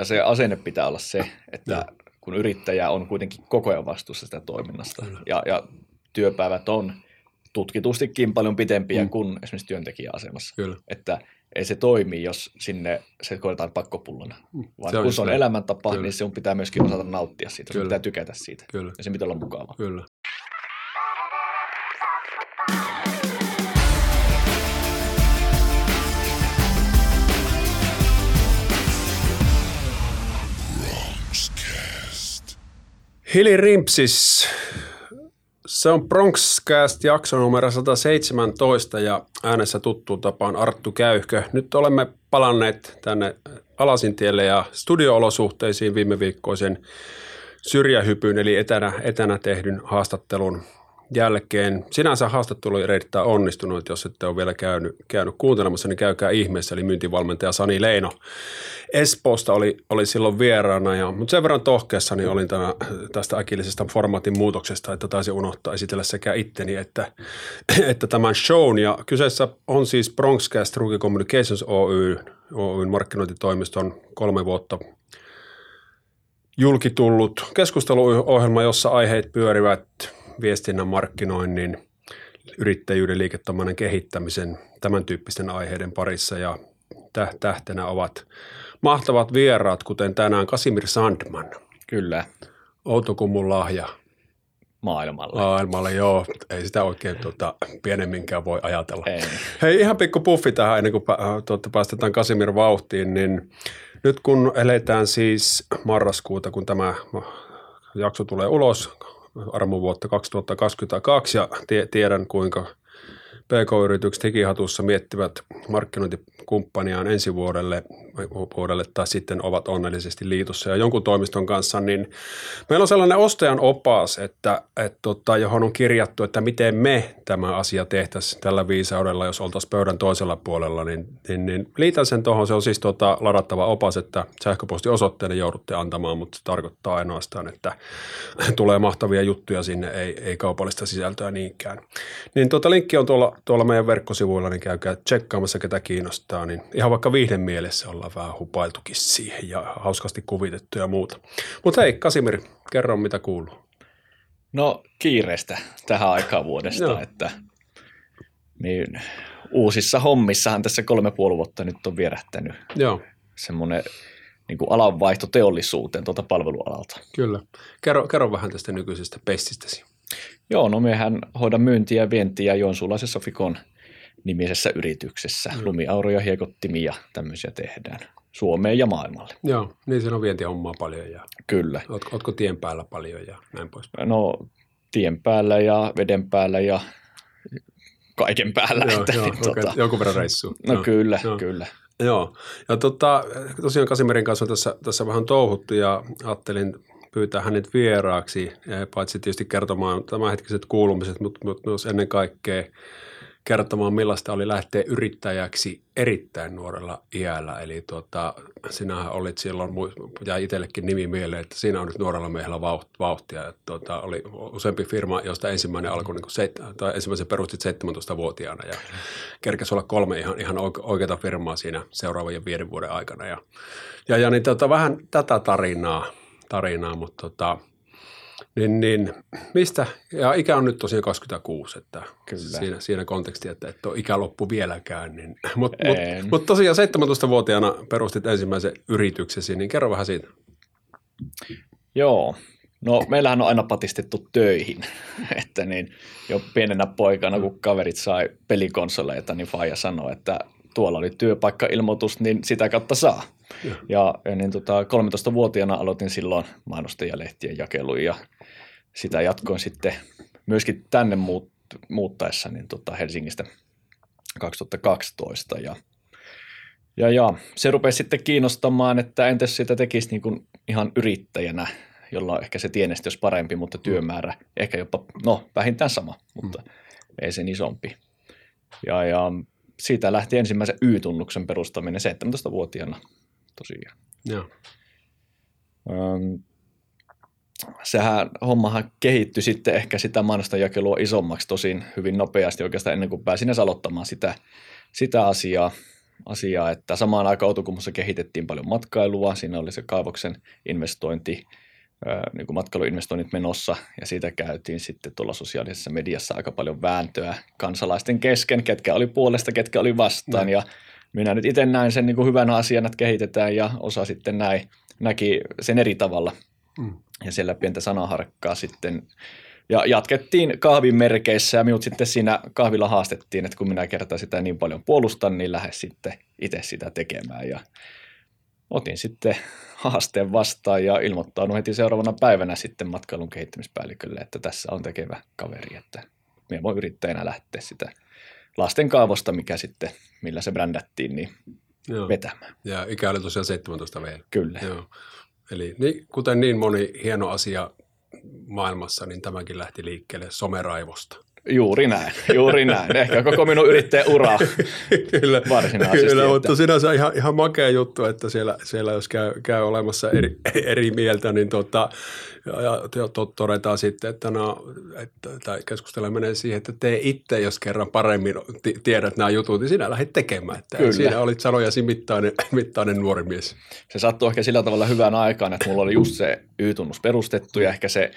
ja se asenne pitää olla se, että ja. kun yrittäjä on kuitenkin koko ajan vastuussa sitä toiminnasta ja, ja työpäivät on tutkitustikin paljon pitempiä mm. kuin esimerkiksi työntekijäasemassa. Kyllä. Että ei se toimi, jos sinne se koetaan pakkopullona. Mm. Vaan se kun se on elämäntapa, Kyllä. niin se pitää myöskin osata nauttia siitä. Kyllä. Se pitää tykätä siitä. Kyllä. Ja se pitää olla mukavaa. Kyllä. Hili Rimpsis, se on Bronxcast jakso numero 117 ja äänessä tuttuun tapaan Arttu Käyhkö. Nyt olemme palanneet tänne Alasintielle ja studioolosuhteisiin viime viikkoisen syrjähypyn eli etänä, etänä tehdyn haastattelun jälkeen. Sinänsä haastattelu oli erittäin onnistunut, jos ette ole vielä käynyt, käynyt kuuntelemassa, niin käykää ihmeessä, eli myyntivalmentaja Sani Leino Espoosta oli, oli silloin vieraana, ja, mutta sen verran tohkeessa niin olin tämä, tästä äkillisestä formaatin muutoksesta, että taisin unohtaa esitellä sekä itteni että, että tämän shown, ja kyseessä on siis Bronxcast Rookie Communications Oy, Oyn markkinointitoimiston kolme vuotta julkitullut keskusteluohjelma, jossa aiheet pyörivät viestinnän markkinoinnin, yrittäjyyden, liiketoiminnan kehittämisen, tämän tyyppisten aiheiden parissa ja tähtenä ovat mahtavat vieraat, kuten tänään Kasimir Sandman. Kyllä. Outokummun lahja. Maailmalle. Maailmalle, joo. Ei sitä oikein tuota, pienemminkään voi ajatella. Ei. Hei, ihan pikku puffi tähän ennen kuin tuota, päästetään Kasimir vauhtiin, niin nyt kun eletään siis marraskuuta, kun tämä jakso tulee ulos, armovuotta 2022 ja tiedän kuinka PK-yritykset hikihatussa miettivät markkinointikumppaniaan ensi vuodelle, vuodelle tai sitten ovat onnellisesti liitossa ja jonkun toimiston kanssa, niin meillä on sellainen ostajan opas, että, että tota, johon on kirjattu, että miten me tämä asia tehtäisiin tällä viisaudella, jos oltaisiin pöydän toisella puolella, niin, niin, niin liitän sen tuohon. Se on siis tota, ladattava opas, että sähköpostiosoitteelle joudutte antamaan, mutta se tarkoittaa ainoastaan, että tulee mahtavia juttuja sinne, ei, ei kaupallista sisältöä niinkään. Niin tota, linkki on tuolla tuolla meidän verkkosivuilla, niin käykää tsekkaamassa, ketä kiinnostaa. Niin ihan vaikka viihden mielessä ollaan vähän hupailtukin siihen ja hauskasti kuvitettu ja muuta. Mutta hei, Kasimir, kerro mitä kuuluu. No kiireestä tähän aikaan vuodesta, no. että niin, uusissa hommissahan tässä kolme puoli vuotta nyt on vierähtänyt Joo. semmoinen niin kuin alanvaihto teollisuuteen tuolta palvelualalta. Kyllä. Kerro, kerro vähän tästä nykyisestä pestistäsi. Joo, no mehän hoidan myyntiä ja vientiä Joensuulaisessa Fikon nimisessä yrityksessä. Mm. Lumiauroja, hiekottimia, tämmöisiä tehdään Suomeen ja maailmalle. Joo, niin siinä on vientihommaa paljon. Ja Kyllä. Oot, ootko tien päällä paljon ja näin pois? No tien päällä ja veden päällä ja kaiken päällä. Joo, että, joo, niin, okay. tota... Jonkun verran reissu. No joo, kyllä, joo. kyllä. Joo, ja tota, tosiaan Kasimerin kanssa on tässä, tässä vähän touhuttu ja ajattelin pyytää hänet vieraaksi, paitsi tietysti kertomaan tämänhetkiset kuulumiset, mutta, mutta myös ennen kaikkea kertomaan, millaista oli lähteä yrittäjäksi erittäin nuorella iällä. Eli tuota, sinähän olit silloin, jäi itsellekin nimi mieleen, että siinä on nyt nuorella miehellä vauhtia. Että tuota, oli useampi firma, josta ensimmäinen alkoi, niin seit, tai ensimmäisen perustit 17-vuotiaana ja kerkesi olla kolme ihan, ihan oikeata firmaa siinä seuraavien viiden vuoden aikana. Ja, ja, ja niin tuota, vähän tätä tarinaa tarinaa, mutta tota, niin, niin, mistä, ja ikä on nyt tosiaan 26, että Kyllä. Siinä, siinä konteksti, että et ole ikä loppu vieläkään. Niin, mutta mut, mut tosiaan 17-vuotiaana perustit ensimmäisen yrityksesi, niin kerro vähän siitä. Joo, no meillähän on aina patistettu töihin, että niin jo pienenä poikana, kun kaverit sai pelikonsoleita, niin Faija sanoi, että tuolla oli työpaikkailmoitus, niin sitä kautta saa. Ja, ja, niin tota, 13-vuotiaana aloitin silloin mainostajalehtien jakelun ja sitä jatkoin sitten myöskin tänne muut, muuttaessa niin tota Helsingistä 2012 ja ja, ja se rupesi sitten kiinnostamaan, että entäs sitä tekisi niin kuin ihan yrittäjänä, jolloin ehkä se tienesti olisi parempi, mutta työmäärä ehkä jopa, no vähintään sama, mutta mm. ei sen isompi. Ja, ja siitä lähti ensimmäisen Y-tunnuksen perustaminen 17-vuotiaana tosiaan. Joo. Öm, sehän hommahan kehittyi sitten ehkä sitä mainostajakelua isommaksi tosin hyvin nopeasti oikeastaan ennen kuin pääsin edes aloittamaan sitä, sitä asiaa. asiaa, että samaan aikaan Outokummussa kehitettiin paljon matkailua, siinä oli se kaivoksen investointi, niin kuin matkailuinvestoinnit menossa ja siitä käytiin sitten tuolla sosiaalisessa mediassa aika paljon vääntöä kansalaisten kesken, ketkä oli puolesta, ketkä oli vastaan mm. ja minä nyt itse näin sen niin kuin hyvänä asiana, että kehitetään ja osa sitten näin, näki sen eri tavalla mm. ja siellä pientä sanaharkkaa sitten ja jatkettiin kahvin merkeissä ja minut sitten siinä kahvilla haastettiin, että kun minä kertaan sitä niin paljon puolustan, niin lähde sitten itse sitä tekemään. Ja otin sitten haasteen vastaan ja ilmoittaudun heti seuraavana päivänä sitten matkailun kehittämispäällikölle, että tässä on tekevä kaveri, että minä voin yrittäjänä lähteä sitä lasten kaavosta, mikä sitten, millä se brändättiin, niin Joo. vetämään. Ja ikä oli tosiaan 17 vielä. Kyllä. Joo. Eli niin, kuten niin moni hieno asia maailmassa, niin tämäkin lähti liikkeelle someraivosta. Juuri näin, juuri näin. Ehkä koko minun ura kyllä, varsinaisesti. Kyllä, että... mutta sinänsä ihan, ihan makea juttu, että siellä, siellä jos käy, käy olemassa eri, eri mieltä, niin tota, ja, ja to, todetaan sitten, että, no, että tai keskustelu menee siihen, että tee itse, jos kerran paremmin t- tiedät nämä jutut, niin sinä lähdet tekemään. Että Kyllä. Siinä olit sanojasi mittainen, mittainen nuori mies. Se sattui ehkä sillä tavalla hyvään aikaan, että mulla oli just se Y-tunnus perustettu ja ehkä se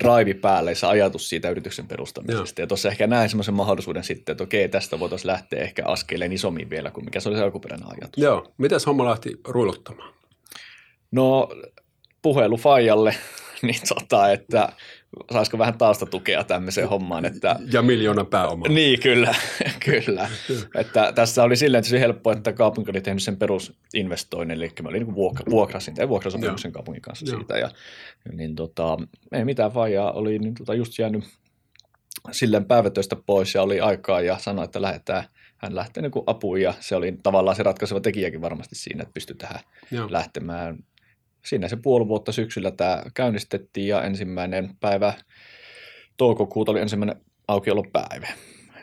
drive päälle, se ajatus siitä yrityksen perustamisesta. Joo. Ja tuossa ehkä näin semmoisen mahdollisuuden sitten, että okei, tästä voitaisiin lähteä ehkä askeleen isommin vielä kuin mikä se oli se alkuperäinen ajatus. Joo. Miten homma lähti ruiluttamaan? No puhelu Fajalle, niin tota, että saisiko vähän taustatukea tämmöiseen hommaan. Että, ja miljoona pääomaa. Niin, kyllä. kyllä. että tässä oli silleen että se helppo, että kaupunki oli tehnyt sen perusinvestoinnin, eli mä olin niin vuokra, vuokrasin tai vuokrasopimuksen kaupungin kanssa Joo. siitä. Ja, niin tota, ei mitään vaijaa, oli niin tota just jäänyt silleen päivätöistä pois ja oli aikaa ja sanoi, että lähdetään hän lähtee niin apuun ja se oli tavallaan se ratkaiseva tekijäkin varmasti siinä, että pystyi tähän Joo. lähtemään siinä se puoli vuotta syksyllä tämä käynnistettiin ja ensimmäinen päivä toukokuuta oli ensimmäinen aukiolopäivä.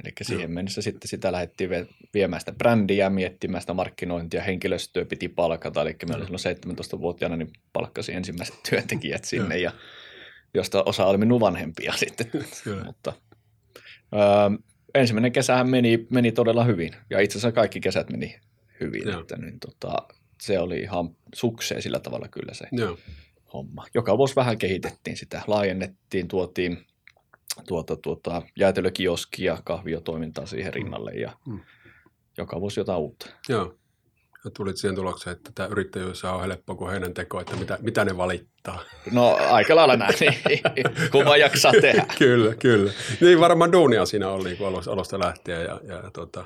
Eli siihen mennessä sitten sitä lähdettiin viemään sitä brändiä, miettimään sitä markkinointia, henkilöstöä piti palkata. Eli me olin silloin 17-vuotiaana, niin palkkasin ensimmäiset työntekijät sinne, ja josta osa oli minun vanhempia sitten. Mutta, ö, ensimmäinen kesähän meni, meni todella hyvin, ja itse asiassa kaikki kesät meni hyvin. Että, niin, tota, se oli ihan sukseen sillä tavalla kyllä se Joo. homma. Joka vuosi vähän kehitettiin sitä, laajennettiin, tuotiin tuota, tuota, jäätelökioskia, kahviotoimintaa siihen rinnalle ja mm. joka vuosi jotain uutta. Joo. Ja tulit siihen tulokseen, että tämä yrittäjyys on helppo kuin heidän teko, että mitä, mitä ne valittaa. No aika lailla näin, kun vaan jaksaa tehdä. kyllä, kyllä. Niin varmaan duunia siinä oli kun alusta lähtien ja, ja tuota,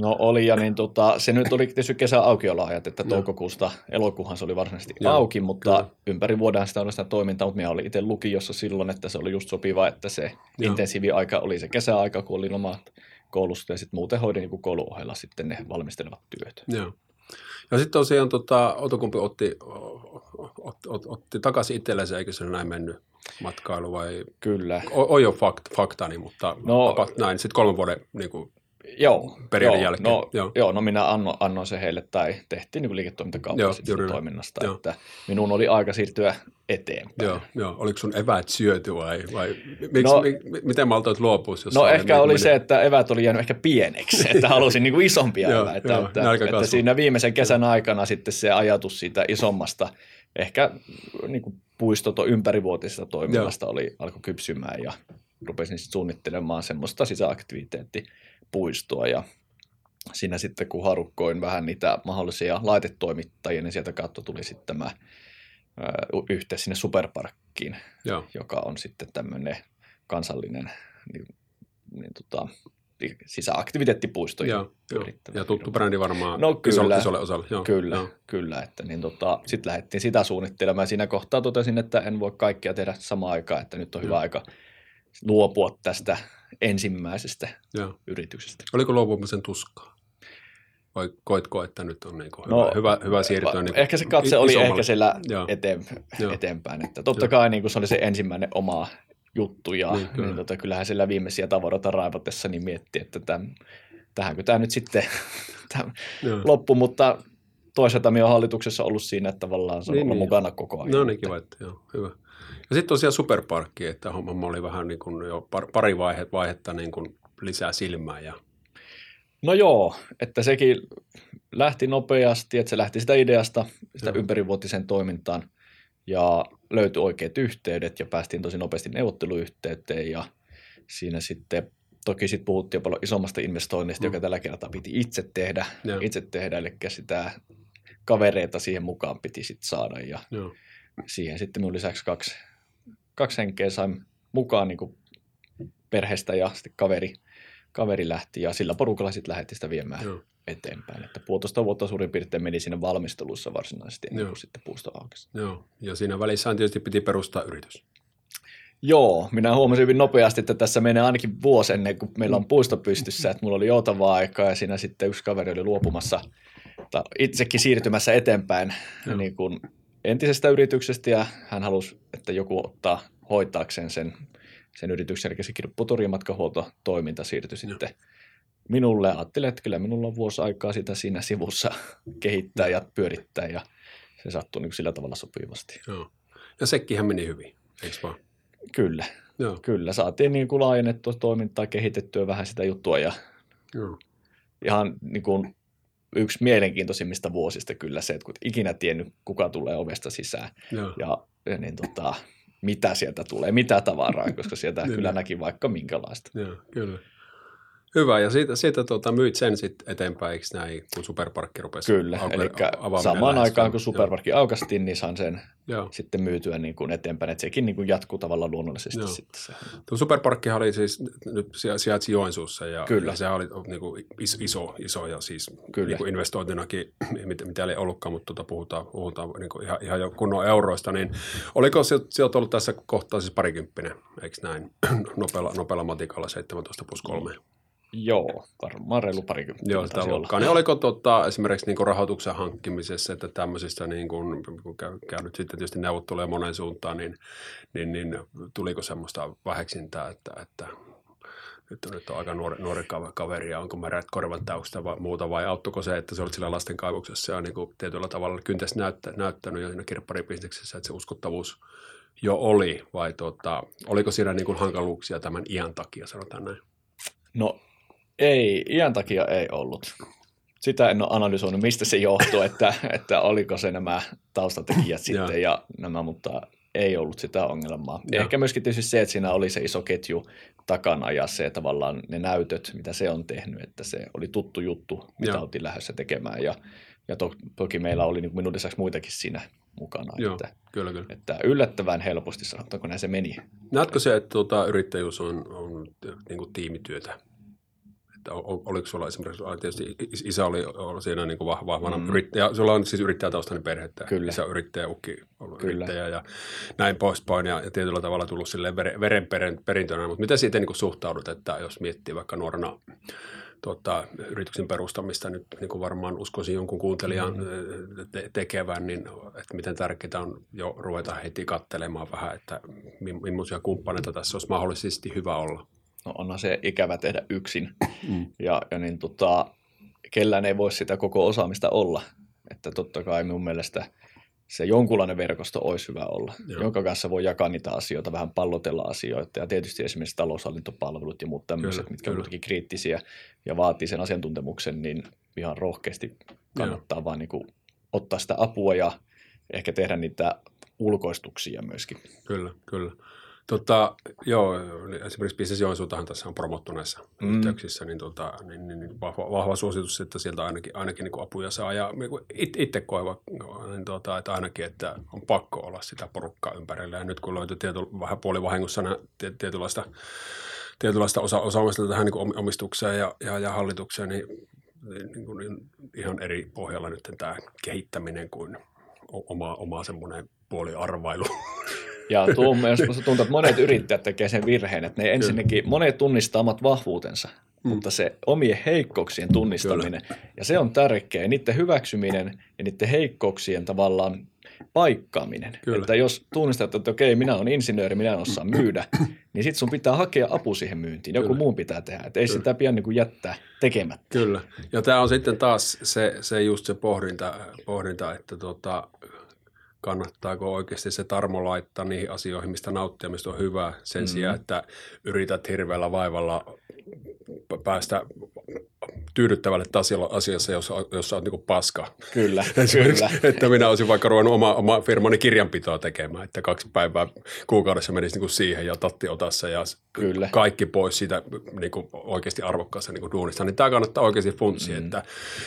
No oli, ja niin tota, se nyt oli tietysti kesän aukioloajat, että toukokuusta elokuuhan se oli varsinaisesti Joo, auki, mutta kyllä. ympäri vuoden sitä oli sitä toimintaa, mutta minä olin itse lukiossa silloin, että se oli just sopiva, että se Joo. intensiivi aika oli se kesäaika, kun oli lomat koulusta, ja sitten muuten hoidin niin kouluohella sitten ne valmistelevat työt. Joo. Ja sitten tosiaan tota, Outokumpi otti, otti, otti, otti takaisin itsellensä, eikö se näin mennyt matkailu vai? Kyllä. On jo fakt, faktani, mutta no, näin. Sitten kolmen vuoden niin kuin, Joo, periodin joo, jälkeen. No, joo. joo, no minä annoin, annoin se heille tai tehtiin niin liiketoimintakauppa toiminnasta, joo. että minun oli aika siirtyä eteenpäin. Joo, joo. oliko sun eväät syöty vai, vai miksi, no, mi, miten maltoit luopua? Jos no ehkä niin oli meni... se, että eväät oli jäänyt ehkä pieneksi, että halusin niin kuin isompia joo, eväitä. Joo, että, että siinä viimeisen kesän aikana sitten se ajatus siitä isommasta, ehkä niin kuin puistoto ympärivuotisesta toiminnasta oli, alkoi kypsymään ja rupesin suunnittelemaan semmoista sisäaktiviteettia puistoa ja siinä sitten kun harukkoin vähän niitä mahdollisia laitetoimittajia, niin sieltä kautta tuli sitten tämä yhteys sinne superparkkiin, Joo. joka on sitten tämmöinen kansallinen niin, niin tota, sisäaktiviteettipuisto. Joo. Ja tuttu brändi varmaan no, kyllä, isolle, isolle osalle. Joo, kyllä, joo. kyllä. Että niin tota, sitten lähdettiin sitä suunnittelemaan. Siinä kohtaa totesin, että en voi kaikkia tehdä samaan aikaan, että nyt on hyvä aika luopua tästä ensimmäisestä Joo. yrityksestä. Oliko luopumisen tuskaa? Vai koitko, että nyt on niin hyvä, no, hyvä, hyvä siirtyä? Niin ehkä se katse oli isommalle. ehkä siellä eteen, eteenpäin. Että totta Joo. kai niin kuin se oli se ensimmäinen oma juttu ja niin, kyllä. niin, tota, kyllähän siellä viimeisiä tavaroita raivotessa niin mietti, että tämän, tähänkö tämä nyt sitten tämän loppu, mutta toisaalta minä olen hallituksessa ollut siinä, että tavallaan se on niin, ollut niin. mukana koko ajan. No niin, kiva, että joo, hyvä. Ja sitten tosiaan superparkki, että homma oli vähän niin kuin jo pari vaihe, vaihetta niin kuin lisää silmää ja No joo, että sekin lähti nopeasti, että se lähti sitä ideasta, sitä Joo. ympärivuotiseen toimintaan ja löytyi oikeat yhteydet ja päästiin tosi nopeasti neuvotteluyhteyteen ja siinä sitten toki sitten puhuttiin jo paljon isommasta investoinnista, Mm. joka tällä kertaa piti itse tehdä, Joo. itse tehdä, eli sitä kavereita siihen mukaan piti sitten saada ja Joo. Siihen sitten minun lisäksi kaksi, kaksi henkeä sain mukaan niin kuin perheestä ja sitten kaveri, kaveri lähti ja sillä porukalla sitten lähdettiin sitä viemään Joo. eteenpäin. Että puolitoista vuotta suurin piirtein meni siinä valmistelussa varsinaisesti ennen kuin sitten puusto aukesi. Joo. Ja siinä välissä tietysti piti perustaa yritys. Joo, minä huomasin hyvin nopeasti, että tässä menee ainakin vuosi ennen kuin meillä on puisto pystyssä, että mulla oli joutavaa aikaa ja siinä sitten yksi kaveri oli luopumassa, tai itsekin siirtymässä eteenpäin Joo. niin kuin entisestä yrityksestä ja hän halusi, että joku ottaa hoitaakseen sen, sen yrityksen, eli se kirpputuri- ja matkahuoltotoiminta siirtyi sitten minulle. Ajattelin, että kyllä minulla on vuosi aikaa sitä siinä sivussa kehittää ja pyörittää ja se sattui niin sillä tavalla sopivasti. Joo. Ja sekkihän meni hyvin, eikö vaan? Kyllä. Joo. Kyllä, saatiin niin kuin laajennettua toimintaa, kehitettyä vähän sitä juttua ja Joo. ihan niin kuin yksi mielenkiintoisimmista vuosista kyllä se, että kun et ikinä tiennyt, kuka tulee ovesta sisään Joo. ja, ja niin tota, mitä sieltä tulee, mitä tavaraa, koska sieltä Niin. kyllä näki vaikka minkälaista. Joo, kyllä. Hyvä, ja siitä, siitä tuota, myit sen sitten eteenpäin, eikö näin, kun Superparkki rupesi Kyllä, auke- eli samaan lähestyä? aikaan kun Supermarkki aukastiin, niin sain sen Joo. sitten myytyä niin kuin eteenpäin, että sekin niin kuin jatkuu tavallaan luonnollisesti Joo. sitten se. Tuo Superparkkihan oli siis, nyt sija- sijaitsi Joensuussa ja, Kyllä. ja sehän oli niin kuin iso, iso, ja siis Kyllä. niin kuin investointinakin, mitä, mitä ei ollutkaan, mutta tuota puhutaan, puhutaan niin kuin ihan, ihan jo kunnon euroista, niin oliko se, sieltä ollut tässä kohtaa siis parikymppinen, eikö näin, nopealla, nopealla matikalla 17 plus 3? Joo, varmaan reilu parikymmentä. Joo, sitä luokkaa. Niin oliko tota, esimerkiksi niin kuin rahoituksen hankkimisessa, että tämmöisistä, niin kuin, kun käy, käynyt sitten tietysti neuvotteluja monen suuntaan, niin, niin, niin tuliko semmoista väheksintää, että, että nyt on, nyt on aika nuori, nuori kav- kaveri ja onko märät korvan täyksistä vai muuta, vai auttoiko se, että se olit sillä lasten kaivoksessa ja niin kuin tietyllä tavalla kyntästä näyttä, näyttänyt jo siinä kirpparibisneksessä, että se uskottavuus jo oli, vai tota, oliko siinä niin kuin hankaluuksia tämän iän takia, sanotaan näin? No ei, iän takia ei ollut. Sitä en ole analysoinut, mistä se johtuu, että, että oliko se nämä taustatekijät sitten ja nämä, mutta ei ollut sitä ongelmaa. Joo. Ehkä myöskin tietysti se, että siinä oli se iso ketju takana ja se tavallaan ne näytöt, mitä se on tehnyt, että se oli tuttu juttu, mitä Joo. oltiin lähdössä tekemään ja, ja to, toki meillä oli niin minun lisäksi muitakin siinä mukana, Joo, että, kyllä, kyllä. että yllättävän helposti sanotaanko näin se meni. Näetkö se, että tuota, yrittäjyys on, on niin kuin tiimityötä? Että ol- ol- oliko sulla esimerkiksi, tietysti is- isä oli, oli siinä niin kuin vah- vahvana Mm. yrittäjä, sulla on siis yrittäjätaustainen perhe, että Kyllä. isä yrittäjä, ukki ollut Kyllä. yrittäjä ja näin poispäin ja, ja tietyllä tavalla tullut silleen veren, verenperintönä, mutta miten siitä niin kuin suhtaudut, että jos miettii vaikka nuorena tuota, yrityksen perustamista nyt niin kuin varmaan uskoisin jonkun kuuntelijan Mm. te- tekevän, niin että miten tärkeää on jo ruveta heti kattelemaan vähän, että mi- millaisia kumppaneita tässä olisi mahdollisesti hyvä olla. No onhan se ikävä tehdä yksin. Mm. Ja, ja niin tota, kellään ei voi sitä koko osaamista olla. Että totta kai mun mielestä se jonkunlainen verkosto olisi hyvä olla, Joo. Joo. jonka kanssa voi jakaa niitä asioita, vähän pallotella asioita. Ja tietysti esimerkiksi taloushallintopalvelut ja muut tämmöiset, Kyllä, mitkä on kyllä. kuitenkin kriittisiä ja vaatii sen asiantuntemuksen, niin ihan rohkeasti kannattaa vaan niin kuin ottaa sitä apua ja ehkä tehdä niitä ulkoistuksia myöskin. Kyllä, kyllä. Tota, joo, esimerkiksi Business Joensuutahan tässä on promottu näissä Mm. yhteyksissä, niin, tota, niin, niin, niin vahva, vahva, suositus, että sieltä ainakin, ainakin niin apuja saa. Ja niin it, itse koeva, niin tota, että ainakin, että on pakko olla sitä porukkaa ympärillä. Ja nyt kun löytyy tiety, vähän puolivahingossa nää tie- tietynlaista, tietynlaista osa, osaamista tähän niin omistukseen ja, ja, ja hallitukseen, niin, niin, niin, kuin, niin ihan eri pohjalla nyt tämä kehittäminen kuin oma, oma semmoinen puoliarvailu. Ja tuo on myös, musta tuntuu, että monet yrittäjät tekee sen virheen, että ne ensinnäkin, monet tunnistaa omat vahvuutensa, Mm. mutta se omien heikkouksien tunnistaminen, ja se on tärkeä, ja niiden hyväksyminen ja niiden heikkouksien tavallaan paikkaaminen. Kyllä. Että jos tunnistat, että okei, minä olen insinööri, minä en osaa myydä, niin sitten sun pitää hakea apu siihen myyntiin. Joku Kyllä. muun pitää tehdä, että ei Kyllä. sitä pian niin kuin jättää tekemättä. Kyllä. Ja tämä on sitten taas se, se just se pohdinta, pohdinta että tota, kannattaako oikeasti se tarmo laittaa niihin asioihin, mistä nauttia, mistä on hyvä, sen Mm. sijaan, että yrität hirveällä vaivalla päästä tyydyttävälle tasolla asiassa, jossa, jossa on niin paska. Kyllä, kyllä. että minä olisin vaikka ruvennut oma, oma firmani kirjanpitoa tekemään, että kaksi päivää kuukaudessa menisi niin siihen ja tatti otassa ja Kyllä. kaikki pois siitä niin kuin oikeasti arvokkaasta niin duunista. Niin tämä kannattaa oikeasti funtsia, mm. että,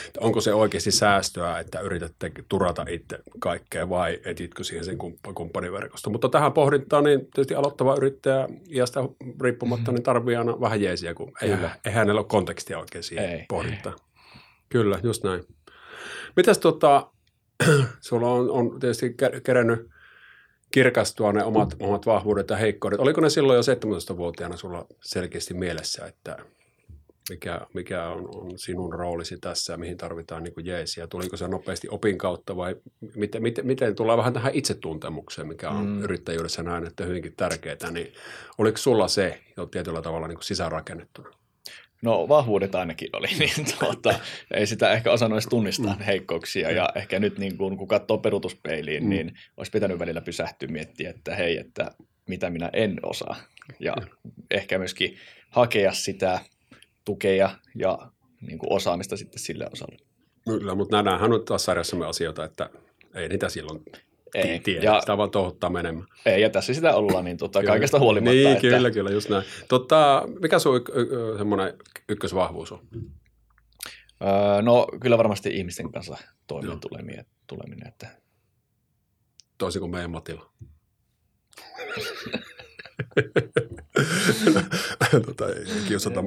että onko se oikeasti säästöä, että yritätte turata itse kaikkea vai etitkö siihen sen kump- kumppaniverkosto. Mutta tähän pohdintaan niin tietysti aloittava yrittäjä iästä riippumatta niin tarvii aina vähän jeesiä, kun ei, Kyllä. ei hänellä ole kontekstia oikein siihen Ei, pohdintaan. Kyllä, just näin. Mitäs tota, sulla on, on tietysti ker- kerennyt kirkastua ne omat, omat vahvuudet ja heikkoudet. Oliko ne silloin jo 17-vuotiaana sulla selkeästi mielessä, että mikä, mikä on, on sinun roolisi tässä ja mihin tarvitaan niin jeesiä? Tuliko se nopeasti opin kautta vai miten, miten, miten tullaan vähän tähän itsetuntemukseen, mikä on mm. yrittäjyydessä näin, että hyvinkin tärkeää, niin oliko sulla se jo tietyllä tavalla niin sisäänrakennettuna? No vahvuudet ainakin oli, niin tuota, ei sitä ehkä osannut edes tunnistaa mm. heikkouksia ja ehkä nyt niin kun, kun katsoo peruutuspeiliin, mm. niin olisi pitänyt välillä pysähtyä miettiä, että hei, että mitä minä en osaa ja mm. ehkä myöskin hakea sitä tukea ja niin kuin osaamista sitten sille osalle. Kyllä, mutta nähdäänhän on taas sarjassamme asioita, että ei niitä silloin ei. tiedä, ja, sitä vaan touhuttaa menemään. Ei, ja tässä sitä ollaan, niin tota, kaikesta huolimatta. Niin, että... kyllä, kyllä, just näin. Tota, mikä sun y- y- semmoinen ykkösvahvuus on? Öö, no kyllä varmasti ihmisten kanssa toimeen tuleminen, tuleminen että... Toisin kuin meidän Matilla. tota, ei kiusata.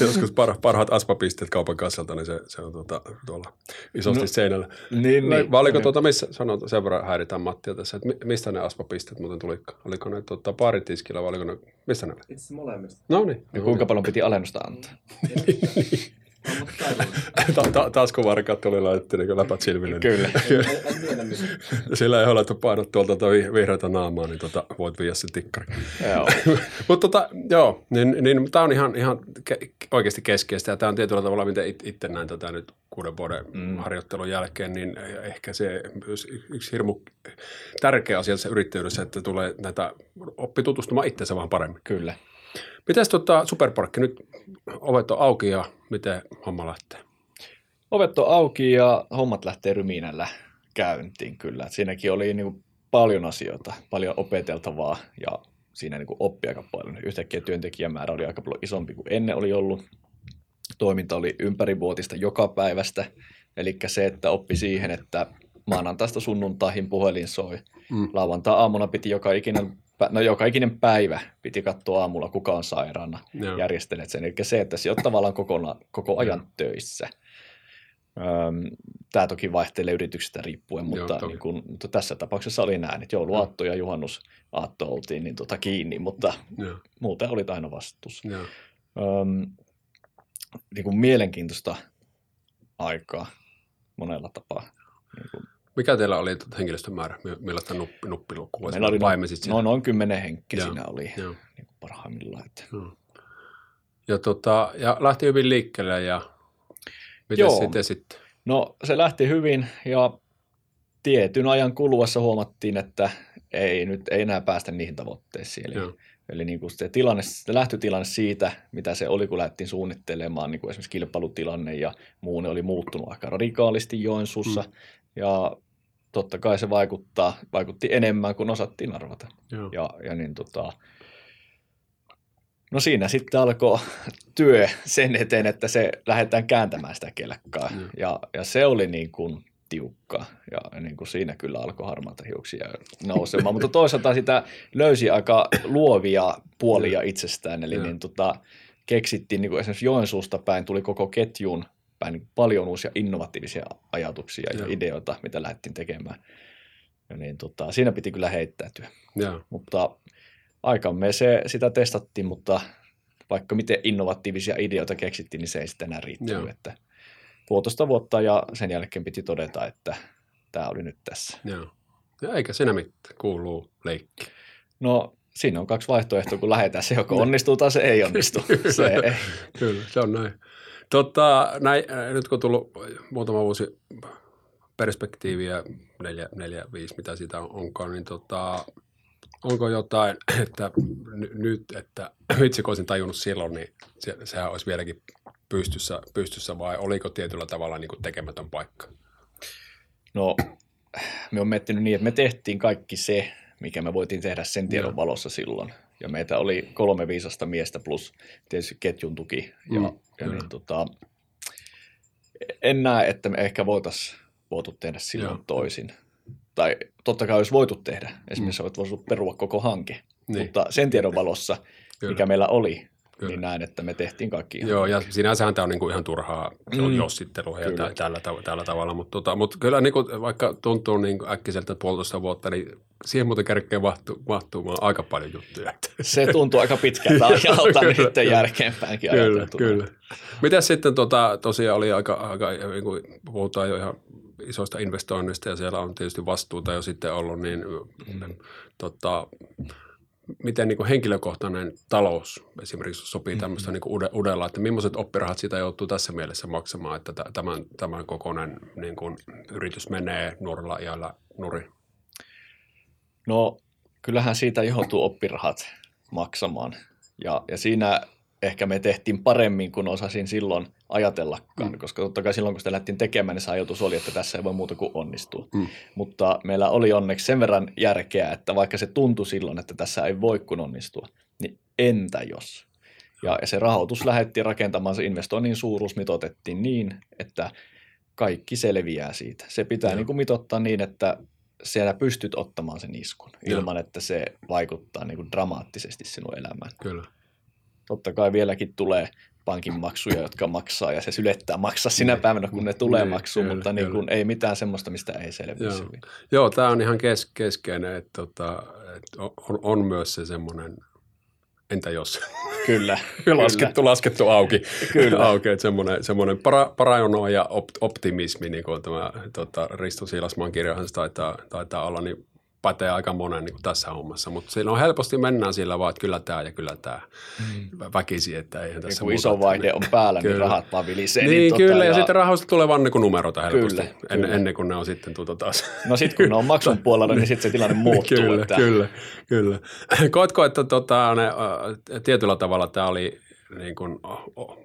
Joskus par, parhaat aspapisteet kaupan kassalta, niin se, se on tuota, tuolla isosti no, seinällä. Niin, niin. Vai oliko tuota, missä, sanon, sen verran häiritään Mattia tässä, että mistä ne aspapisteet muuten tuli? Oliko ne tuota, paaritiskillä vai oliko ne, mistä ne oli? Itse molemmista. No niin. Ja kuinka paljon piti alennusta antaa? Ta- ta- taskuvarkat tuli laitettu niin läpät silmille. Kyllä. Sillä ei ole painat tuolta tuota vihreätä naamaa, niin tota, voit viedä sen tikkari. Joo. Mutta tota, joo, niin, niin tämä on ihan, ihan ke- oikeasti keskeistä ja tämä on tietyllä tavalla, miten it, itse näin tätä nyt kuuden vuoden mm. harjoittelun jälkeen, niin ehkä se myös yksi hirmu tärkeä asia tässä yrittäjyydessä, että tulee näitä, oppi tutustumaan itseensä vaan paremmin. Kyllä. Mites tota Superparkki nyt, ovet on auki ja miten homma lähtee? Ovet on auki ja hommat lähtee ryminällä käyntiin kyllä. Siinäkin oli niin kuin paljon asioita, paljon opeteltavaa ja siinä niin kuin oppi aika paljon. Yhtäkkiä työntekijämäärä oli aika paljon isompi kuin ennen oli ollut. Toiminta oli ympärivuotista joka päivästä. Eli se, että oppi siihen, että maanantaista sunnuntaihin puhelin soi. Mm. Lauantai-aamuna piti joka ikinen, no joka ikinen päivä piti katsoa aamulla, kuka on sairaana, Joo. järjestelet sen. Eli se, että se on tavallaan kokona, koko ajan töissä. Öm, Tämä toki vaihtelee yrityksestä riippuen, mutta, toki. niin kun, mutta tässä tapauksessa oli näin, että jouluaatto ja juhannusaatto oltiin niin tota kiinni, mutta Joo, muuten olit aina vastuussa. joo. Öm, niin kuin mielenkiintoista aikaa monella tapaa. Niin kuin, Mikä teillä oli tuota henkilöstön määrä? Mi- Millaista nuppi, nuppilukua? meillä oli Paimesit siellä? noin, noin kymmenen henkeä Joo, siinä oli Joo. niin kuin parhaimmillaan. Että. Joo. Ja, tota, ja lähti hyvin liikkeelle ja miten Joo. sitten sitten? No se lähti hyvin ja tietyn ajan kuluessa huomattiin, että ei nyt ei enää päästä niihin tavoitteisiin. Eli, Joo. eli niin kuin se, tilanne, se lähtötilanne siitä, mitä se oli, kun lähdettiin suunnittelemaan, niin kuin esimerkiksi kilpailutilanne ja muu, ne oli muuttunut aika radikaalisti Joensuussa. Mm. Ja totta kai se vaikuttaa, vaikutti enemmän kuin osattiin arvata. Joo. Ja, ja niin tota, no siinä sitten alkoi työ sen eteen, että se lähdetään kääntämään sitä kelkkaa. Joo. Ja, ja se oli niin kuin tiukka ja niin kuin siinä kyllä alkoi harmaata hiuksia nousemaan, mutta toisaalta sitä löysi aika luovia puolia itsestään, eli Joo. niin tota, keksittiin niin kuin esimerkiksi Joensuusta päin, tuli koko ketjun päin niin paljon uusia innovatiivisia ajatuksia ja Joo. ideoita, mitä lähdettiin tekemään. Ja niin tota, siinä piti kyllä heittäytyä Joo. mutta aikamme se, sitä testattiin, mutta vaikka miten innovatiivisia ideoita keksittiin, niin se ei sitten enää riittänyt. Että puolitoista vuotta ja sen jälkeen piti todeta, että tämä oli nyt tässä. Joo. Ja eikä siinä mitään, kuuluu leikki. No siinä on kaksi vaihtoehtoa, kun lähdetään. Se joko onnistuu tai se ei onnistu. Se ei. Kyllä, se on näin. Tota, näin äh, nyt kun on tullut muutama vuosi perspektiiviä, neljä, neljä, viisi, mitä siitä on, onkaan, niin tota, onko jotain, että n- nyt, että vitsi kun olisin tajunnut silloin, niin se, sehän olisi vieläkin pystyssä, pystyssä vai oliko tietyllä tavalla niin kuin tekemätön paikka? No, me on miettinyt niin, että me tehtiin kaikki se, mikä me voitiin tehdä sen tiedon valossa silloin. Ja meitä oli kolme viisasta miestä plus tietysti ketjun tuki. Ja, Mm, ja niin, tota, en näe, että me ehkä voitaisiin voitu tehdä silloin Joo. toisin. Tai totta kai olisi voitu tehdä. Esimerkiksi mm. voitu perua koko hanke. Niin. Mutta sen tiedon valossa, Kyllä. mikä meillä oli, Kyllä. niin näen, että me tehtiin kaikki ihan Joo, ja sinänsähän tämä on niinku ihan turhaa Mm. jossittelua ja tä, tällä, tällä tavalla, mutta, tota, mutta kyllä niinku, vaikka tuntuu niinku äkkiseltä puolitoista vuotta, niin siihen muuten kärkeen mahtuu, mahtuu aika paljon juttuja. Se tuntuu aika pitkältä ajalta nyt kyllä. jälkeenpäinkin Kyllä, kyllä. Mitäs sitten tota, tosiaan oli aika, aika niin kuin puhutaan jo ihan isoista investoinneista ja siellä on tietysti vastuuta jo sitten ollut, niin mm. tota, miten niin kuin henkilökohtainen talous esimerkiksi sopii tämmöistä niin kuin udella, että millaiset oppirahat sitä joutuu tässä mielessä maksamaan, että tä- tämän, tämän kokoinen niin kuin yritys menee nuorella iällä nurin? No kyllähän siitä joutuu oppirahat maksamaan. Ja, ja siinä ehkä me tehtiin paremmin kuin osasin silloin ajatellakaan, mm. koska totta kai silloin kun sitä lähdettiin tekemään, niin se ajatus oli, että tässä ei voi muuta kuin onnistua. Mm. Mutta meillä oli onneksi sen verran järkeä, että vaikka se tuntui silloin, että tässä ei voi kun onnistua, niin entä jos? Ja, ja se rahoitus lähdettiin rakentamaan, se investoinnin suuruus mitotettiin niin, että kaikki selviää siitä. Se pitää Joo. niin kuin mitottaa niin, että siellä pystyt ottamaan sen iskun Joo. ilman, että se vaikuttaa niin kuin dramaattisesti sinun elämään. Kyllä. Totta kai vieläkin tulee pankin maksuja, jotka maksaa ja se sylettää maksaa sinä Niin. päivänä, kun ne tulee Niin, maksuun, kyllä, mutta niin kuin, ei mitään semmoista, mistä ei selviä. Joo. Joo, tämä on ihan kes, keskeinen, että, tota, että on, on myös se semmoinen, entä jos, Kyllä, kyllä. laskettu, laskettu auki, Kyllä. auki että semmoinen, semmoinen para, paranoia ja op, optimismi, niin kuin tämä tota, Risto Siilasmaan kirjahan se taitaa, taitaa olla, niin pätee aika monen niin kuin tässä hommassa, mutta silloin helposti mennään sillä vaan, että kyllä tämä ja kyllä tämä mm. väkisi, että eihän Ja tässä kun muuta, iso vaihde on päällä, niin rahat vaan vilisee. Niin, tota, kyllä, ja, sitten rahoista tulee vaan niin numeroita helposti, Kyllä, ennen, kyllä. ennen kuin ne on sitten tuota taas No sitten kun ne on maksun puolella, niin sitten se tilanne muuttuu. kyllä, että, kyllä, kyllä. Koetko, että tota, ne, ä, tietyllä tavalla tämä oli niin kuin, o-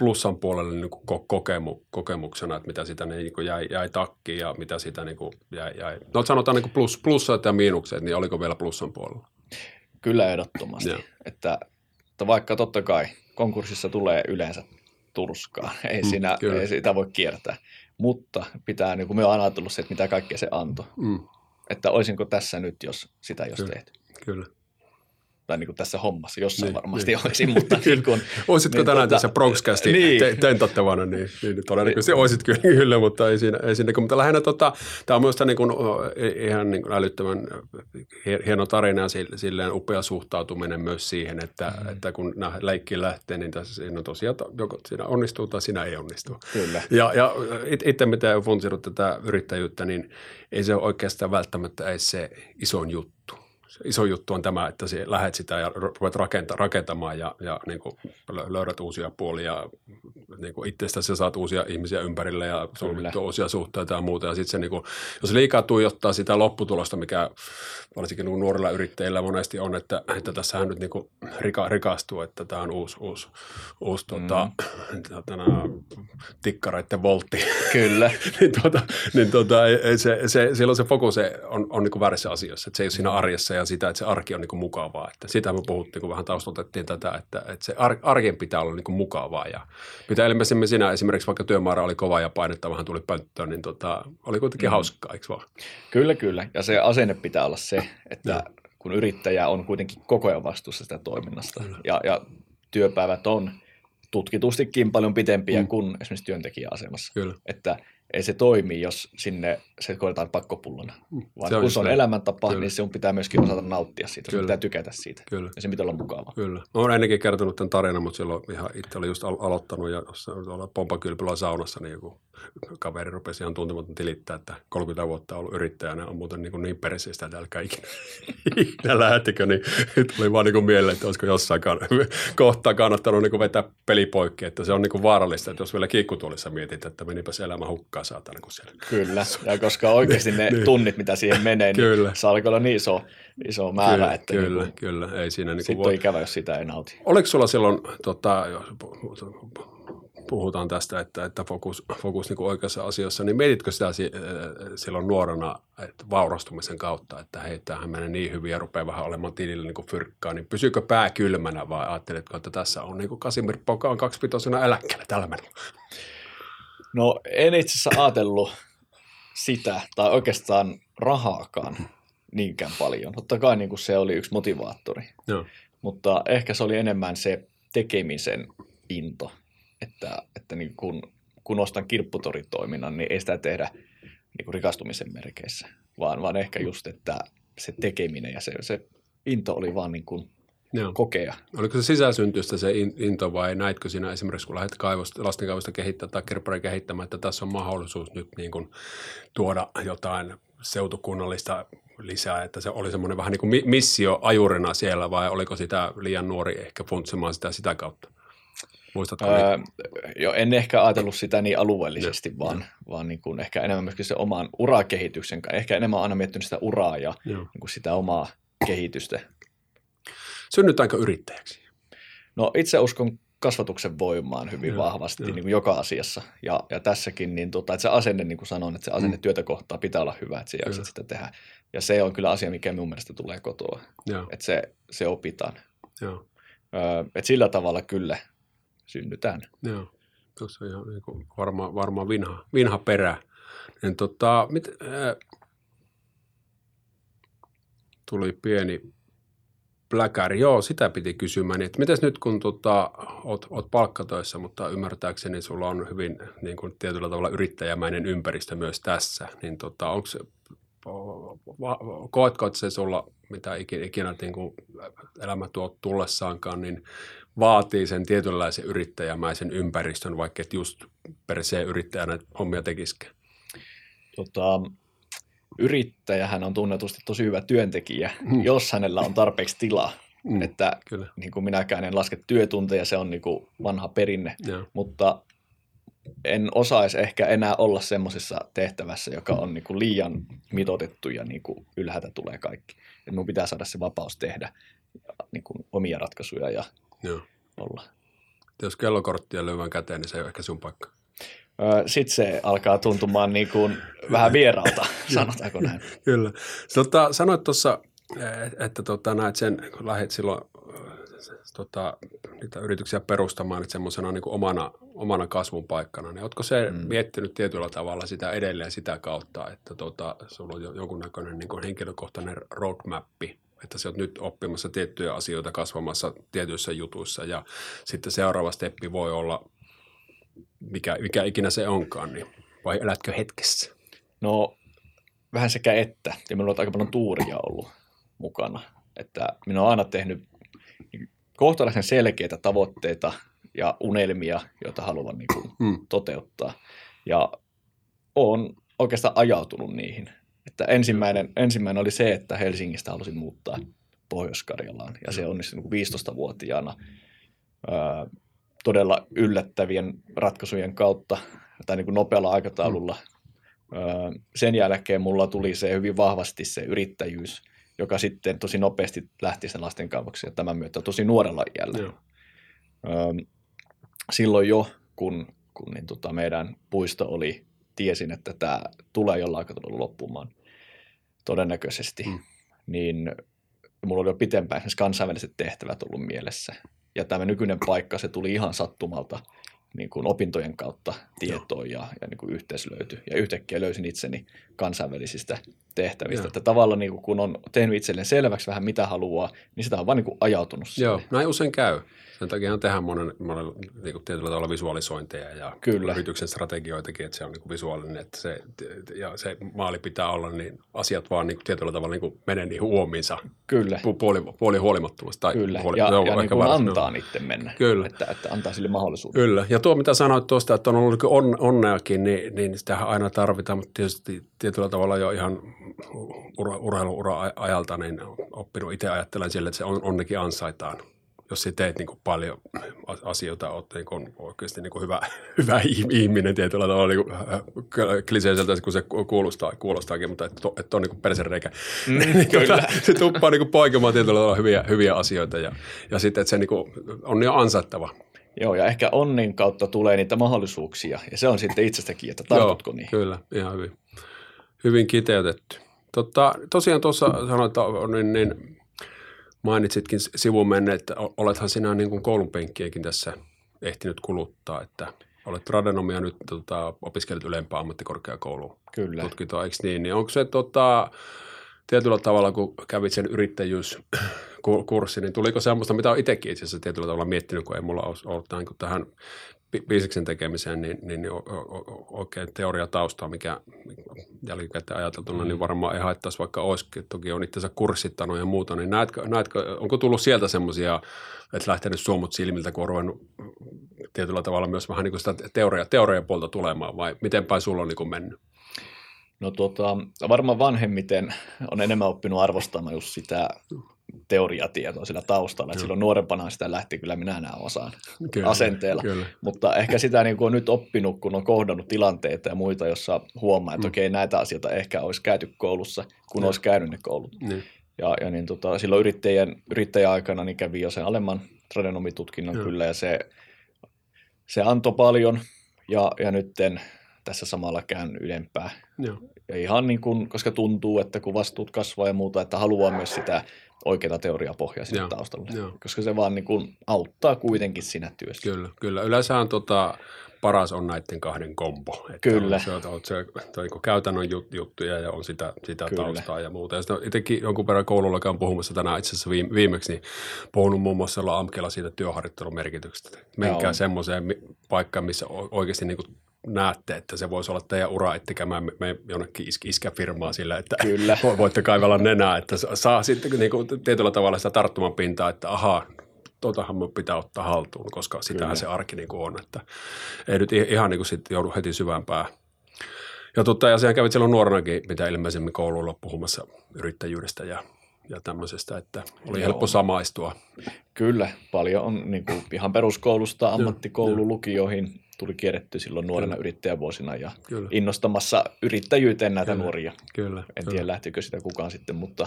plussan puolelle niin kuin ko- kokemu, kokemuksena, että mitä sitä niin kuin jäi, jäi takkiin ja mitä sitä niin kuin jäi, jäi. No sanotaan niin kuin plus, plussat ja miinukset, niin oliko vielä plussan puolella? Kyllä ehdottomasti. Joo. Että, että vaikka totta kai konkurssissa tulee yleensä turskaa, ei, Mm, siinä, kyllä. ei sitä voi kiertää. Mutta pitää, niin kuin me on ajatellut se, että mitä kaikkea se antoi. Mm, Että olisinko tässä nyt, jos sitä ei olisi Kyllä. tehty. kyllä. Tai niin kuin tässä hommassa, jossain Niin, varmasti niin. olisin, mutta niin kuin, Olisitko Niin, tänään tota- tässä Bronxcastin niin. te, tentattavana, niin, niin todennäköisesti olisit kyllä, kyllä, mutta ei siinä, ei siinä mutta lähinnä tota, tämä on minusta niin kuin, o, ihan niin kuin älyttömän hie- hieno tarina ja sille- silleen upea suhtautuminen myös siihen, että, mm. että kun nämä leikkiin lähtee, niin tässä siinä on tosiaan, to- joko siinä onnistuu tai siinä ei onnistu. kyllä. Ja, ja it- itse mitä olen funtsinut tätä yrittäjyyttä, niin ei se ole oikeastaan välttämättä edes se isoin juttu. Iso juttu on tämä, että sinä lähdet sitä ja ru- ruvet rakenta, rakentamaan ja, ja niin kuin lö- löydät uusia puolia. Niin kuin itsestäsi saat uusia ihmisiä ympärille ja solmittua uusia suhteita ja muuta. Ja sitten se, niin kuin, jos liikaa tuijottaa sitä lopputulosta, mikä varsinkin niin nuorilla yrittäjillä monesti on, että, että tässähän nyt niin kuin rika, rikastuu, että tämä on uusi, uusi, uusi mm. tota, tota, tikkareiden voltti. Kyllä. niin, tuota, niin ei, ei se, se, silloin se fokus on, on niin kuin väärissä asioissa, että se ei ole siinä arjessa ja sitä, että se arki on niin kuin mukavaa. Että sitä me puhuttiin, kun vähän taustotettiin tätä, että, että se ar, arjen pitää olla niin kuin mukavaa ja mitä ilmeisemmin siinä esimerkiksi vaikka työmäärä oli kova ja painetta vähän tuli pönttöön, niin tota, oli kuitenkin mm. hauskaa, eikö vaan? Kyllä, kyllä. Ja se asenne pitää olla se, että kun yrittäjä on kuitenkin koko ajan vastuussa sitä toiminnasta ja, ja työpäivät on tutkitustikin paljon pitempiä mm. kuin esimerkiksi työntekijäasemassa. Kyllä. Että ei se toimi, jos sinne se koetaan pakkopullona. Mm. Vaan Se on kun se on elämäntapa, Kyllä. niin sinun pitää myöskin osata nauttia siitä. Kyllä. Sinun pitää tykätä siitä. Kyllä. Ja se pitää olla mukava. Kyllä. Olen ennenkin kertonut tämän tarinan, mutta silloin ihan itse oli just al- aloittanut ja tuolla Pompakylpylän saunassa niin joku kaveri rupesi ihan tuntematon tilittää, että 30 vuotta ollut yrittäjänä on muuten niin, kuin niin perseistä, että älkää ikinä, ikinä niin tuli vaan niin mieleen, että olisiko jossain kann- kohtaa kannattanut niin kuin vetää peli poikki, että se on niin kuin vaarallista, että jos vielä kiikkutuolissa mietit, että menipäs elämä hukkaan saatana, kun siellä Kyllä. Ja koska oikeasti ne Niin. tunnit, mitä siihen menee, niin Kyllä. se olla niin iso, iso määrä, kyllä, että kyllä, niin kyllä, ei siinä niin sitten on ikävä, jos sitä ei nauti. Oliko sulla silloin, tota, jos puhutaan tästä, että, että fokus, fokus niin oikeassa asiassa, niin mietitkö sitä si- äh, silloin nuorena että vaurastumisen kautta, että hei, tämähän menee niin hyvin ja rupeaa vähän olemaan tilillä niin fyrkkaa, niin pysyykö pää kylmänä vai ajatteletko, että tässä on niin kuin Kasimir Poka on kaksipitosena eläkkeellä tällä menolla? No en itse asiassa ajatellut sitä, tai oikeastaan rahaakaan niinkään paljon. Totta kai niin kuin se oli yksi motivaattori, Joo, mutta ehkä se oli enemmän se tekemisen into, että, että niin kun, kun ostan kirpputoritoiminnan, niin ei sitä tehdä niin kuin rikastumisen merkeissä, vaan, vaan ehkä just, että se tekeminen ja se, se into oli vaan niin kuin joo. kokea. Oliko se sisäsyntyistä se in- into vai näitkö siinä esimerkiksi, kun lähdet kaivosta, lasten kaivosta kehittämään tai kirpparia kehittämään, että tässä on mahdollisuus nyt niin kuin tuoda jotain seutukunnallista lisää, että se oli semmoinen vähän niin kuin mi- missio ajurina siellä vai oliko sitä liian nuori ehkä funtsimaan sitä sitä kautta? Muistatko? Öö, jo, en ehkä ajatellut sitä niin alueellisesti, vaan, vaan niin kuin ehkä enemmän myöskin se oman urakehityksen kanssa. Ehkä enemmän aina miettinyt sitä uraa ja Joo. niin kuin sitä omaa kehitystä. Synnytäänkö yrittäjäksi? No itse uskon kasvatuksen voimaan hyvin Joo, vahvasti joo. niin kuin joka asiassa. Ja, ja tässäkin, niin tota, että se asenne, niin kuin sanoin, että se asenne Mm. työtä kohtaa pitää olla hyvä, että sä jaksat Kyllä. sitä tehdä. Ja se on kyllä asia, mikä mun mielestä tulee kotoa, Joo, että se, se opitaan. joo, Öö, että sillä tavalla kyllä synnytään. joo. Tuossa on ihan niin kuin varmaan, varmaan vinha, vinha perä. Niin tota, mit, äh, tuli pieni pläkäri. Joo, sitä piti kysymään. Että mitäs nyt kun tota, oot, oot palkkatöissä, mutta ymmärtääkseni sulla on hyvin niin kuin tietyllä tavalla yrittäjämäinen ympäristö myös tässä, niin tota, onko koetko, että se sulla, mitä ikinä, ikinä niin kuin elämä tuo tullessaankaan, niin vaatii sen tietynlaisen yrittäjämäisen ympäristön, vaikka et just per se yrittäjänä hommia tekisikään. tota, yrittäjähän on tunnetusti tosi hyvä työntekijä, Mm. jos hänellä on tarpeeksi tilaa. Mm, Että Kyllä, niin kuin minäkään en laske työtunteja, se on niin kuin vanha perinne, joo, mutta en osaisi ehkä enää olla semmoisessa tehtävässä, joka on niin kuin liian mitotettu ja niin kuin ylhäältä tulee kaikki. Et minun pitää saada se vapaus tehdä niin kuin omia ratkaisuja ja joo. olla. Jos kellokorttia löyvän käteen, niin se ei ole ehkä sun paikka. Sitten se alkaa tuntumaan niin kuin vähän vieraalta, sanotaanko näin. Kyllä. Tota, sanoit tuossa, eh, että tota, näet sen, kun lähdit silloin eh, tota, niitä yrityksiä perustamaan että semmoisena niin omana, omana kasvun paikkana, niin oletko se Mm. miettinyt tietyllä tavalla sitä edelleen sitä kautta, että tota, sulla on jo jonkunnäköinen niin kuin henkilökohtainen roadmappi, että sä oot nyt oppimassa tiettyjä asioita kasvamassa tietyissä jutuissa ja sitten seuraava steppi voi olla, mikä, mikä ikinä se onkaan, niin vai elätkö hetkessä? No vähän sekä että. Ja minulla on aika paljon tuuria ollut mukana. Että minä olen aina tehnyt kohtalaisen selkeitä tavoitteita ja unelmia, joita haluan niin kuin Mm. toteuttaa. Ja olen oikeastaan ajautunut niihin. Että ensimmäinen, ensimmäinen oli se, että Helsingistä halusin muuttaa Pohjois-Karjalaan. Ja se onnistui niin kuin 15-vuotiaana ää, todella yllättävien ratkaisujen kautta tai niin kuin nopealla aikataululla. Öö, sen jälkeen mulla tuli se hyvin vahvasti se yrittäjyys, joka sitten tosi nopeasti lähti sen lasten kaivoksi ja tämän myötä tosi nuorella iällä. Joo. Öö, silloin jo, kun, kun niin tota meidän puisto oli, tiesin, että tämä tulee jollain aikataululla loppumaan todennäköisesti, Mm. niin mulla oli jo pitempään esimerkiksi kansainväliset tehtävät ollut mielessä. Ja tämä nykyinen paikka, se tuli ihan sattumalta niin kuin opintojen kautta tietoon ja, ja niin kuin yhteys löytyi. Ja yhtäkkiä löysin itseni kansainvälisistä tehtävistä. Joo. Että tavallaan niin kuin, kun on tehnyt itselleen selväksi vähän mitä haluaa, niin sitä on vaan niin kuin ajautunut Joo, siihen. näin usein käy. Sen takia tehdään monen, monen niin kuin tietyllä tavalla visualisointeja ja Kyllä. yrityksen strategioitakin, että se on niin kuin visuaalinen, että se, ja se maali pitää olla, niin asiat vaan niin kuin tietyllä tavalla niin kuin menee niihin uomiinsa Kyllä, pu- puoli, puoli huolimattomasti. Tai kyllä. Puoli, Ja, joo, ja niin kuin antaa niiden mennä. Kyllä. Että, että antaa sille mahdollisuuden. Kyllä, ja tuo mitä sanoit tuosta, että on ollut on, onneakin, niin, niin sitähän aina tarvitaan, mutta tietysti tietyllä tavalla jo ihan ura, urheiluura ajalta niin oppinut itse ajattelen sille, että se on, onnekin ansaitaan jos sä teet niin kuin paljon asioita, oot niin kuin oikeasti niin kuin hyvä, hyvä ihminen tietyllä tavalla niin kuin, kliseiseltä, kun se kuulostaa, kuulostaakin, mutta että et on niin kuin persereikä. Mm, niin, kyllä. se tuppaa niin kuin poikemaan tietyllä tavalla hyviä, hyviä asioita ja, ja sitten, että se niin kuin on jo ansaittava. Joo, ja ehkä onnin kautta tulee niitä mahdollisuuksia, ja se on sitten itsestäkin, että tartutko niin. kyllä, ihan hyvin, hyvin kiteytetty. Totta, tosiaan tuossa sanoit, niin, niin mainitsitkin sivun menne, että olethan sinä niin kuin koulun penkkiäkin tässä ehtinyt kuluttaa, että olet tradenomia nyt tota, opiskelut ylempää ammattikorkeakoulun Kyllä. tutkintoa, eikö niin? niin onko se tota, tietyllä tavalla, kun kävit sen yrittäjyyskurssi, niin tuliko semmoista, mitä olen itsekin itse asiassa tietyllä tavalla miettinyt, kun ei mulla ole ollut tähän, tähän biisiksen tekemiseen, niin, niin, niin oikein teoriataustaa, mikä jälkikäteen ajateltuna, niin mm. varmaan ei haittaisi, vaikka olisikin. Toki on itse kurssittanut ja muuta, niin näetkö, näetkö onko tullut sieltä semmoisia, että lähtenyt suomut silmiltä, kun on ruvennut tietyllä tavalla myös vähän niin kuin sitä teoria, teoria puolta tulemaan, vai miten päin sulla on niin kuin mennyt? No tota, varmaan vanhemmiten on enemmän oppinut arvostamaan just sitä teoriatietoa sillä taustalla. Että silloin nuorempana sitä lähti kyllä minä nämä osaan kyllä, asenteella. Kyllä. Mutta ehkä sitä niin kuin on nyt oppinut, kun on kohdannut tilanteita ja muita, jossa huomaa, että mm. okei, näitä asioita ehkä olisi käyty koulussa, kun ja. olisi käynyt ne koulut. Niin. Ja, ja niin tota, silloin yrittäjän, yrittäjäaikana niin kävi jo sen alemman tradenomitutkinnon ja. kyllä, ja se, se antoi paljon, ja, ja nytten tässä samalla käyn ylempää. Ja. Ja ihan niin kuin, koska tuntuu, että kun vastuut kasvaa ja muuta, että haluaa myös sitä oikeaa teoriapohjaa sinne taustalle. Joo. Koska se vaan niin kuin auttaa kuitenkin siinä työssä. Kyllä, kyllä. Yleensähän tota, paras on näiden kahden kombo. Että kyllä. On se, on se, se on käytännön jut, juttuja ja on sitä, sitä taustaa ja muuta. Ja sitten itsekin jonkun perän koulullakaan puhumassa tänään itse asiassa viime, viimeksi, niin puhunut muun muassa Amkella siitä työharjoittelun merkityksestä. Menkää semmoiseen paikkaan, missä oikeasti niin kuin näette, että se voisi olla teidän ura, ettekä mä me jonnekin is, iskäfirmaa sillä, että Kyllä. voitte kaivella nenää, että saa sitten niin kuin tietyllä tavalla sitä tarttuman pintaa, että ahaa, totahan me pitää ottaa haltuun, koska sitähän Kyllä. se arki niin kuin on, että ei nyt ihan niin kuin sit joudu heti syvämpää. Ja, totta, ja sehän kävit silloin nuorenakin, mitä ilmeisemmin koululla puhumassa yrittäjyydestä ja, ja tämmöisestä, että oli Joo. helppo samaistua. Kyllä, paljon on niin kuin ihan peruskoulusta ammattikoulu, lukioihin tuli kierretty silloin nuorena Kyllä. yrittäjävuosina ja Kyllä. innostamassa yrittäjyyteen näitä Kyllä. nuoria. Kyllä. En tiedä lähtikö sitä kukaan sitten, mutta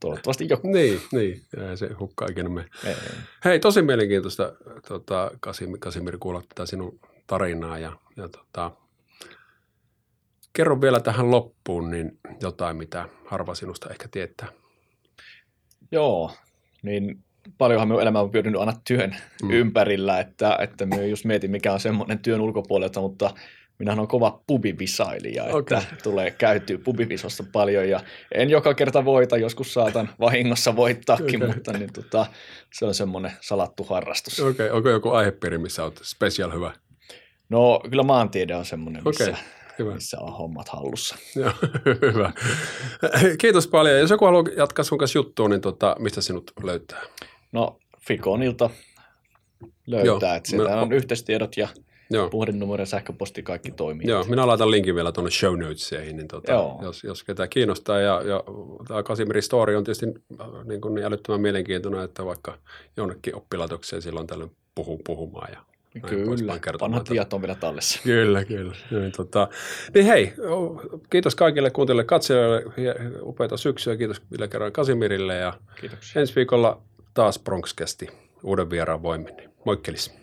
toivottavasti joku. Niin, niin. Ja se hukkaa ikinä me. Ei, ei. Hei, tosi mielenkiintoista tota, Kasimir, Kasimir kuulla tätä sinun tarinaa ja, ja tota, kerro vielä tähän loppuun niin jotain, mitä harva sinusta ehkä tietää. Joo, niin paljonhan minun elämä on pyörinyt aina työn mm. ympärillä, että, että minä just mietin, mikä on semmoinen työn ulkopuolelta, mutta minä olen kova pubivisailija, okay. että tulee käytyä pubivisossa paljon ja en joka kerta voita, joskus saatan vahingossa voittaakin, okay. mutta niin, tota, se on semmoinen salattu harrastus. Okei, okay. onko joku aihepiiri, missä olet special hyvä? No kyllä maantiede on semmoinen, missä, okay. Hyvä. missä on hommat hallussa. Joo, hyvä. Kiitos paljon. Jos joku haluaa jatkaa sun kanssa juttua, niin tota, mistä sinut löytää? No Fikonilta löytää, että siellä me... on yhteistiedot ja Joo. puhelinnumero ja sähköposti kaikki toimii. Joo, minä laitan linkin vielä tuonne show notesiin, niin tota, jos, jos ketään kiinnostaa. Ja, ja tämä Kasimirin story on tietysti äh, niin, kuin niin älyttömän mielenkiintoinen, että vaikka jonnekin oppilaitokseen silloin tällöin puhuu puhumaan ja Kyllä, vanhat tiet on vielä tallessa. Kyllä, kyllä. Niin, tota, niin hei, kiitos kaikille kuuntelijoille katsojille, upeita syksyä, kiitos vielä kerran Kasimirille ja Kiitoksia. ensi viikolla taas Bronxcasti uuden vieraan voimin. Moikkelis.